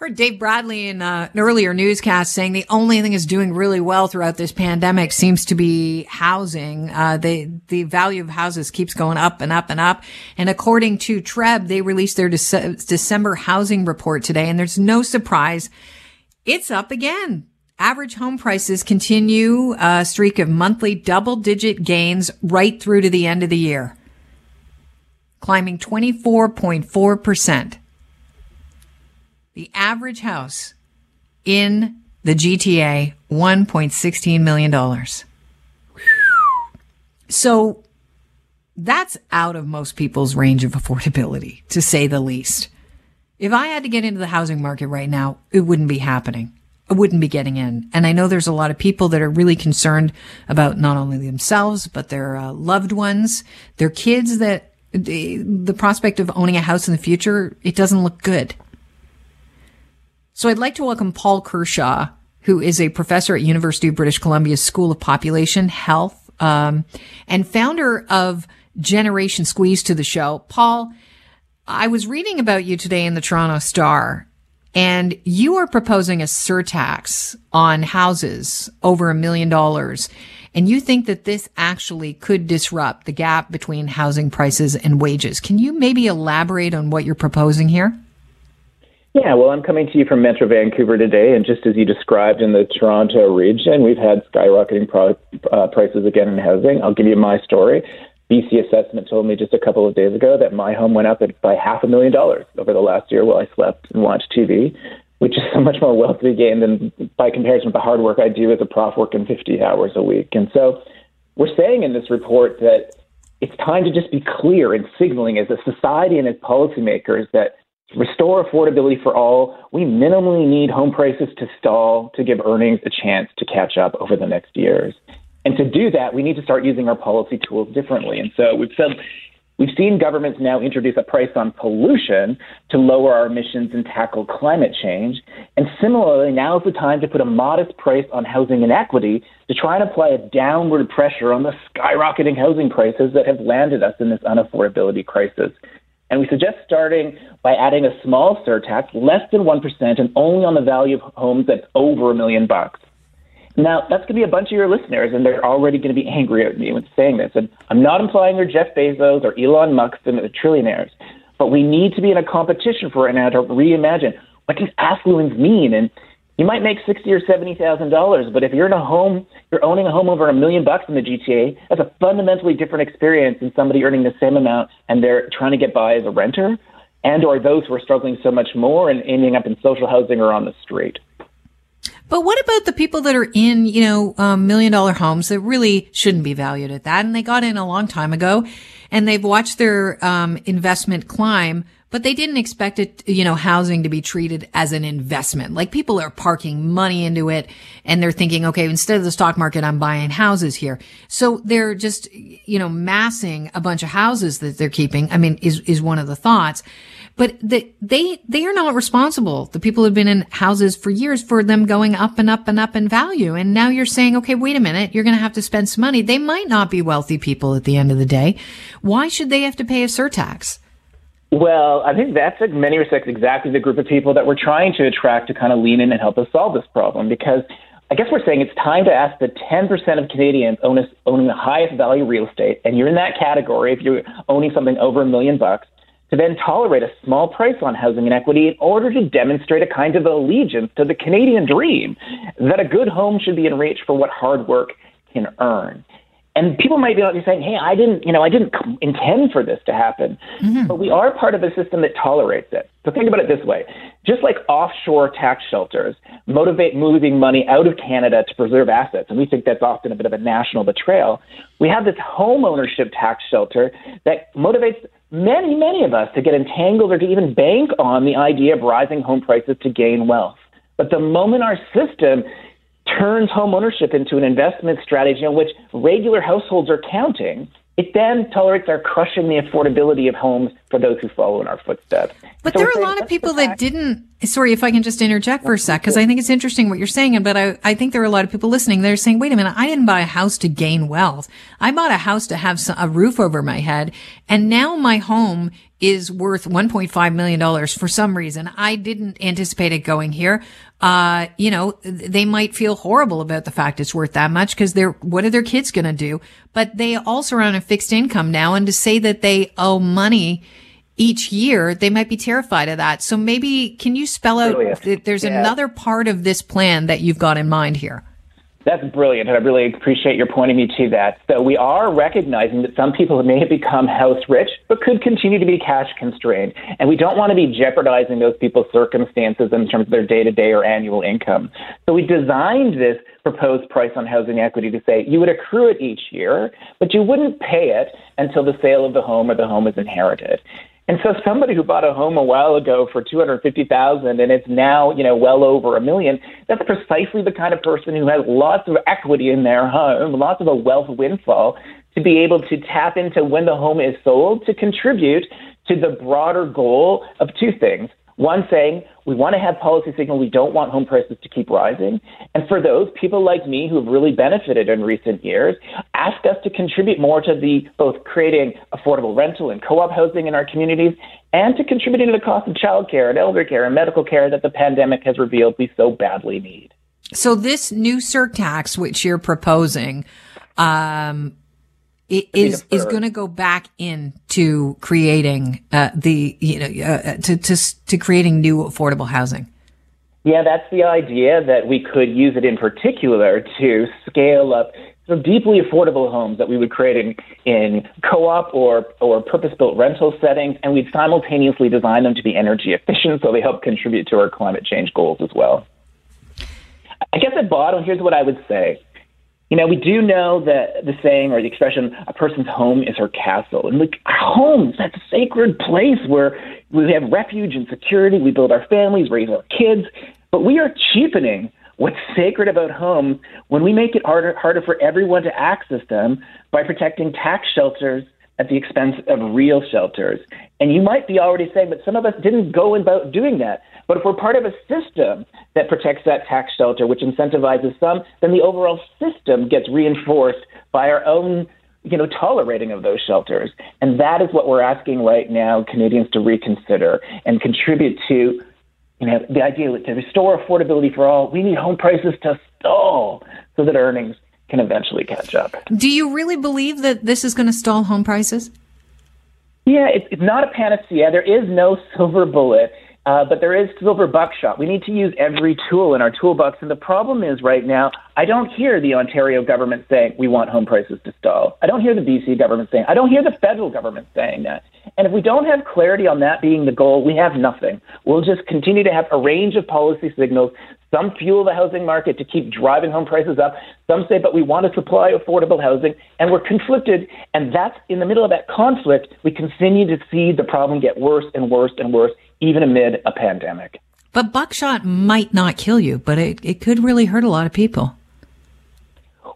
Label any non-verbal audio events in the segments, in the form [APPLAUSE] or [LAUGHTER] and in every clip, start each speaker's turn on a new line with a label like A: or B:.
A: Heard Dave Bradley in uh, an earlier newscast saying the only thing is doing really well throughout this pandemic seems to be housing. Uh, the the value of houses keeps going up and up and up. And according to TRREB, they released their Dece- December housing report today, and there's no surprise, it's up again. Average home prices continue a streak of monthly double digit gains right through to the end of the year, climbing 24.4 percent the average house in the GTA, $1.16 million. So that's out of most people's range of affordability, to say the least. If I had to get into the housing market right now, it wouldn't be happening. I wouldn't be getting in. And I know there's a lot of people that are really concerned about not only themselves, but their uh, loved ones, their kids that the, the prospect of owning a house in the future, it doesn't look good. So I'd like to welcome Paul Kershaw, who is a professor at University of British Columbia School of Population Health um, and founder of Generation Squeeze to the show. Paul, I was reading about you today in the Toronto Star, and you are proposing a surtax on houses over a million dollars. And you think that this actually could disrupt the gap between housing prices and wages. Can you maybe elaborate on what you're proposing here?
B: Yeah, well, I'm coming to you from Metro Vancouver today, and just as you described in the Toronto region, we've had skyrocketing pro- uh, prices again in housing. I'll give you my story. BC Assessment told me just a couple of days ago that my home went up by half a million dollars over the last year while I slept and watched TV, which is [LAUGHS] so much more wealth to be gained than by comparison with the hard work I do as a prof working 50 hours a week. And so we're saying in this report that it's time to just be clear in signaling as a society and as policymakers that restore affordability for all, we minimally need home prices to stall to give earnings a chance to catch up over the next years. And to do that, we need to start using our policy tools differently. And so we've said we've seen governments now introduce a price on pollution to lower our emissions and tackle climate change. And similarly, now is the time to put a modest price on housing inequity to try and apply a downward pressure on the skyrocketing housing prices that have landed us in this unaffordability crisis. And we suggest starting by adding a small surtax, less than 1%, and only on the value of homes that's over a million bucks. Now, that's going to be a bunch of your listeners, and they're already going to be angry at me when saying this. And I'm not implying they're Jeff Bezos or Elon Musk and the trillionaires, but we need to be in a competition for it now to reimagine what does affluence mean and you might make sixty or seventy thousand dollars, but if you're in a home, you're owning a home over a million bucks in the GTA. That's a fundamentally different experience than somebody earning the same amount and they're trying to get by as a renter, and or those who are struggling so much more and ending up in social housing or on the street.
A: But what about the people that are in, you know, um, million dollar homes that really shouldn't be valued at that, and they got in a long time ago, and they've watched their um, investment climb? But they didn't expect it, you know, housing to be treated as an investment. Like people are parking money into it and they're thinking, okay, instead of the stock market, I'm buying houses here. So they're just, you know, massing a bunch of houses that they're keeping. I mean, is, is one of the thoughts. But the, they, they are not responsible. The people have been in houses for years for them going up and up and up in value. And now you're saying, okay, wait a minute. You're going to have to spend some money. They might not be wealthy people at the end of the day. Why should they have to pay a surtax?
B: Well, I think that's in many respects exactly the group of people that we're trying to attract to kind of lean in and help us solve this problem because I guess we're saying it's time to ask the 10% of Canadians own a, owning the highest value real estate, and you're in that category if you're owning something over a million bucks, to then tolerate a small price on housing inequity in order to demonstrate a kind of allegiance to the Canadian dream that a good home should be in reach for what hard work can earn. And people might be saying, "Hey, I didn't, you know, I didn't intend for this to happen." Mm-hmm. But we are part of a system that tolerates it. So think about it this way: just like offshore tax shelters motivate moving money out of Canada to preserve assets, and we think that's often a bit of a national betrayal. We have this home ownership tax shelter that motivates many, many of us to get entangled or to even bank on the idea of rising home prices to gain wealth. But the moment our system turns home ownership into an investment strategy on which regular households are counting, it then tolerates our crushing the affordability of homes for those who follow in our footsteps.
A: But so there are a lot of people that didn't. Sorry, if I can just interject for a sec, because I think it's interesting what you're saying. But I, I think there are a lot of people listening. They're saying, "Wait a minute, I didn't buy a house to gain wealth. I bought a house to have some, a roof over my head, and now my home is worth $1.5 million for some reason. I didn't anticipate it going here. Uh, you know, they might feel horrible about the fact it's worth that much because they're, what are their kids going to do? But they also are on a fixed income now. And to say that they owe money each year, they might be terrified of that. So maybe can you spell out, Brilliant. there's yeah. another part of this plan that you've got in mind here?
B: That's brilliant, and I really appreciate your pointing me to that. So we are recognizing that some people [LAUGHS] may have become house rich, but could continue to be cash constrained, and we don't want to be jeopardizing those people's circumstances in terms of their day to day or annual income. So we designed this proposed price on housing equity to say you would accrue it each year, but you wouldn't pay it until the sale of the home or the home is inherited. And so somebody who bought a home a while ago for 250,000 and it's now, you know, well over a million, that's precisely the kind of person who has lots of equity in their home, lots of a wealth windfall to be able to tap into when the home is sold to contribute to the broader goal of two things. One saying we want to have policy signal we don't want home prices to keep rising. And for those people like me who have really benefited in recent years, ask us to contribute more to the both creating affordable rental and co-op housing in our communities and to contributing to the cost of childcare and elder care and medical care that the pandemic has revealed we so badly need.
A: So this new surtax, which you're proposing, um, it is is going to go back into creating uh, the you know uh, uh, to to to creating new affordable housing.
B: Yeah, that's the idea that we could use it in particular to scale up so deeply affordable homes that we would create in, in co-op or, or purpose-built rental settings, and we'd simultaneously design them to be energy efficient so they help contribute to our climate change goals as well. I guess at bottom, here's what I would say. You know, we do know that the saying or the expression, a person's home is her castle. And like our homes, that sacred place where we have refuge and security, we build our families, raise our kids. But we are cheapening what's sacred about homes when we make it harder, harder for everyone to access them by protecting tax shelters at the expense of real shelters. And you might be already saying, but some of us didn't go about doing that. But if we're part of a system that protects that tax shelter, which incentivizes some, then the overall system gets reinforced by our own you know, tolerating of those shelters. And that is what we're asking right now Canadians to reconsider and contribute to, you know, the idea to restore affordability for all. We need home prices to stall so that earnings can eventually catch up.
A: Do you really believe that this is going to stall home prices?
B: Yeah, it's, it's not a panacea. There is no silver bullet. Uh, but there is silver buckshot. We need to use every tool in our toolbox. And the problem is right now, I don't hear the Ontario government saying we want home prices to stall. I don't hear the BC government saying. I don't hear the federal government saying that. And if we don't have clarity on that being the goal, we have nothing. We'll just continue to have a range of policy signals. Some fuel the housing market to keep driving home prices up. Some say, but we want to supply affordable housing. And we're conflicted. And that's in the middle of that conflict, we continue to see the problem get worse and worse and worse even amid a pandemic.
A: But buckshot might not kill you, but it, it could really hurt a lot of people.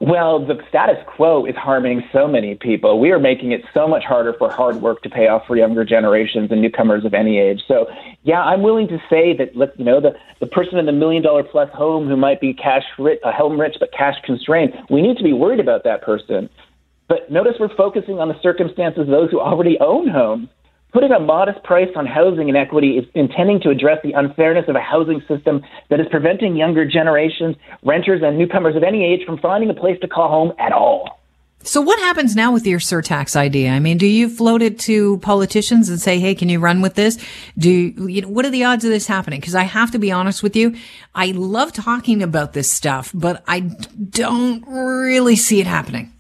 B: Well, the status quo is harming so many people. We are making it so much harder for hard work to pay off for younger generations and newcomers of any age. So, yeah, I'm willing to say that, you know, the, the person in the million dollar plus home who might be cash rich, uh, home rich but cash constrained, we need to be worried about that person. But notice we're focusing on the circumstances of those who already own homes. Putting a modest price on housing inequity is intending to address the unfairness of a housing system that is preventing younger generations, renters, and newcomers of any age from finding a place to call home at all.
A: So what happens now with your surtax idea? I mean, do you float it to politicians and say, "Hey, can you run with this?" Do you, you know, what are the odds of this happening? Because I have to be honest with you, I love talking about this stuff, but I don't really see it happening.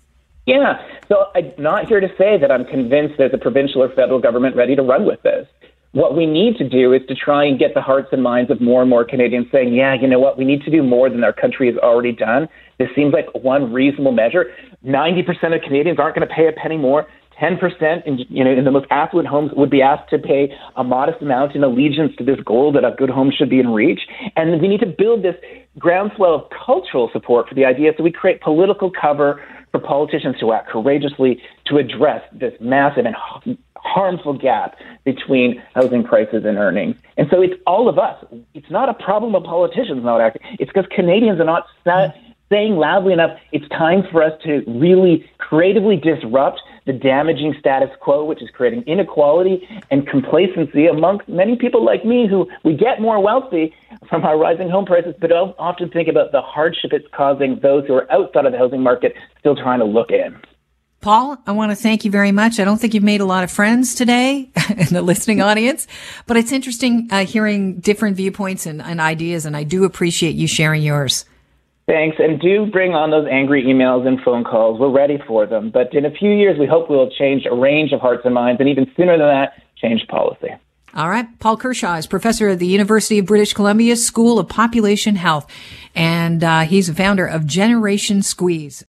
B: Yeah. So I'm not here to say that I'm convinced there's a provincial or federal government ready to run with this. What we need to do is to try and get the hearts and minds of more and more Canadians saying, yeah, you know what, we need to do more than our country has already done. This seems like one reasonable measure. 90% of Canadians aren't going to pay a penny more. 10% in, you know, in the most affluent homes would be asked to pay a modest amount in allegiance to this goal that a good home should be in reach. And we need to build this groundswell of cultural support for the idea so we create political cover for politicians to act courageously to address this massive and harmful gap between housing prices and earnings. And so it's all of us. It's not a problem of politicians not acting. It's because Canadians are not saying loudly enough, it's time for us to really creatively disrupt the damaging status quo, which is creating inequality and complacency amongst many people like me who we get more wealthy from our rising home prices, but often think about the hardship it's causing those who are outside of the housing market still trying to look in.
A: Paul, I want to thank you very much. I don't think you've made a lot of friends today [LAUGHS] in the listening audience, but it's interesting uh, hearing different viewpoints and, and ideas, and I do appreciate you sharing yours.
B: Thanks, and do bring on those angry emails and phone calls. We're ready for them. But in a few years, we hope we'll change a range of hearts and minds, and even sooner than that, change policy.
A: All right. Paul Kershaw is professor at the University of British Columbia School of Population Health, and uh, he's a founder of Generation Squeeze.